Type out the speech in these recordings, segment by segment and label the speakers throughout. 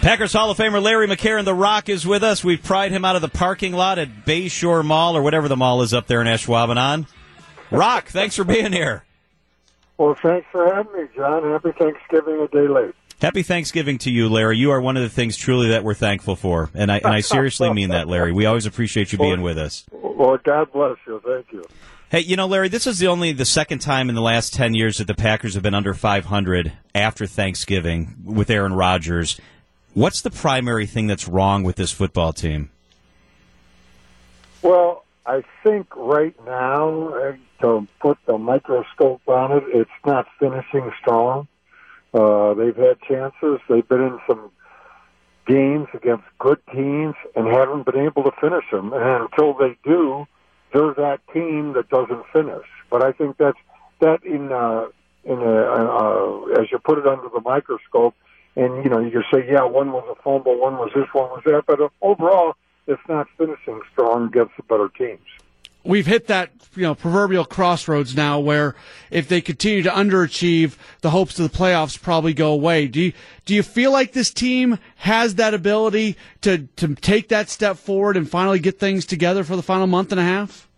Speaker 1: Packers Hall of Famer Larry McCarren, The Rock, is with us. We've pried him out of the parking lot at Bayshore Mall or whatever the mall is up there in Ashwaubenon. Rock, thanks for being here.
Speaker 2: Well, thanks for having me, John. Happy Thanksgiving a day late.
Speaker 1: Happy Thanksgiving to you, Larry. You are one of the things truly that we're thankful for, and I and I seriously mean that, Larry. We always appreciate you being with us.
Speaker 2: Well, God bless you. Thank you.
Speaker 1: Hey, you know, Larry, this is the only the second time in the last ten years that the Packers have been under 500 after Thanksgiving with Aaron Rodgers. What's the primary thing that's wrong with this football team?
Speaker 2: Well, I think right now, uh, to put the microscope on it, it's not finishing strong. Uh, they've had chances. They've been in some games against good teams and haven't been able to finish them. And until they do, they're that team that doesn't finish. But I think that's that in uh, in a, uh, as you put it under the microscope, and you know you can say, yeah, one was a fumble, one was this, one was that, but overall, it's not finishing strong against the better teams
Speaker 3: we've hit that you know proverbial crossroads now where if they continue to underachieve the hopes of the playoffs probably go away. Do you do you feel like this team has that ability to to take that step forward and finally get things together for the final month and a half?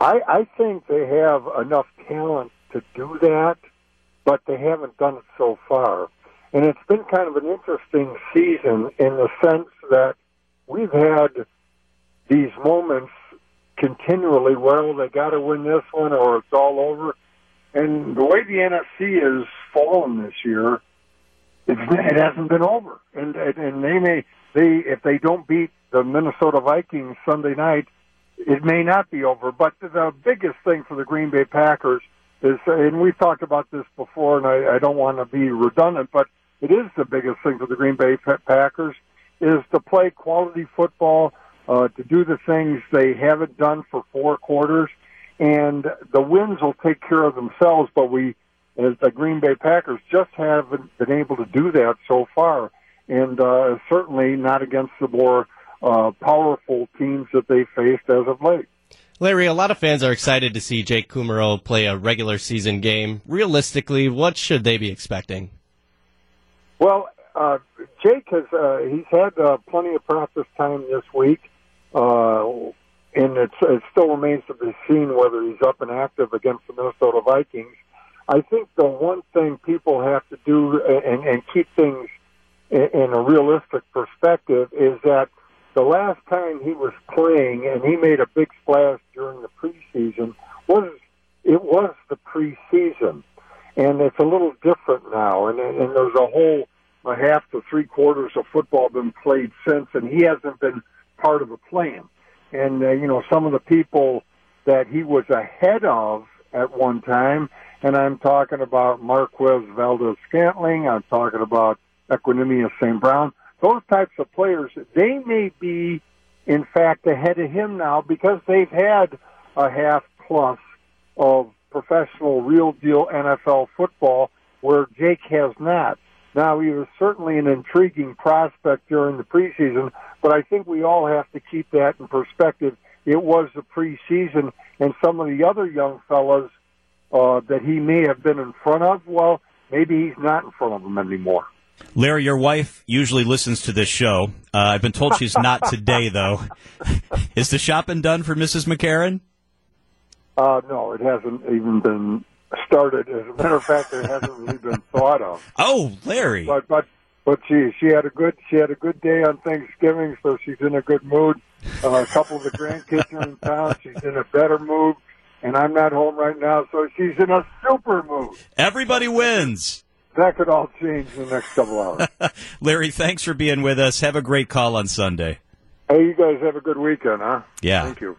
Speaker 2: I i think they have enough talent to do that but they haven't done it so far. And it's been kind of an interesting season in the sense that we've had these moments continually, well, they got to win this one or it's all over. And the way the NFC is fallen this year, it's, it hasn't been over. And and they may they if they don't beat the Minnesota Vikings Sunday night, it may not be over. But the biggest thing for the Green Bay Packers is, and we've talked about this before, and I, I don't want to be redundant, but it is the biggest thing for the Green Bay Packers is to play quality football uh, to do the things they haven't done for four quarters, and the wins will take care of themselves. But we, as the Green Bay Packers, just haven't been able to do that so far, and uh, certainly not against the more uh, powerful teams that they faced as of late.
Speaker 4: Larry, a lot of fans are excited to see Jake Kumerow play a regular season game. Realistically, what should they be expecting?
Speaker 2: Well, uh, Jake has uh, he's had uh, plenty of practice time this week. Uh, and it's, it still remains to be seen whether he's up and active against the Minnesota Vikings. I think the one thing people have to do and, and keep things in, a realistic perspective is that the last time he was playing and he made a big splash during the preseason was it was the preseason, and it's a little different now. And, and there's a whole a half to three quarters of football been played since, and he hasn't been part of the plan. And, uh, you know, some of the people that he was ahead of at one time, and I'm talking about Marquez Valdes Scantling, I'm talking about Equanimeous St. Brown, those types of players, they may be, in fact, ahead of him now because they've had a half plus of professional, real deal NFL football where Jake has not. Now, he was certainly an intriguing prospect during the preseason, but I think we all have to keep that in perspective. It was the preseason, and some of the other young fellows uh, that he may have been in front of, well, maybe he's not in front of them anymore.
Speaker 1: Larry, your wife usually listens to this show. Uh, I've been told she's not today, though. Is the shopping done for Mrs. McCarren?
Speaker 2: Uh, no, it hasn't even been started. As a matter of fact, it hasn't really been thought of.
Speaker 1: Oh, Larry!
Speaker 2: But but but she she had a good she had a good day on Thanksgiving, so she's in a good mood. Uh, a couple of the grandkids are in town. She's in a better mood, and I'm not home right now, so she's in a super mood.
Speaker 1: Everybody wins.
Speaker 2: That could all change in the next couple hours.
Speaker 1: Larry, thanks for being with us. Have a great call on Sunday.
Speaker 2: Hey, you guys have a good weekend, huh?
Speaker 1: Yeah.
Speaker 2: Thank you.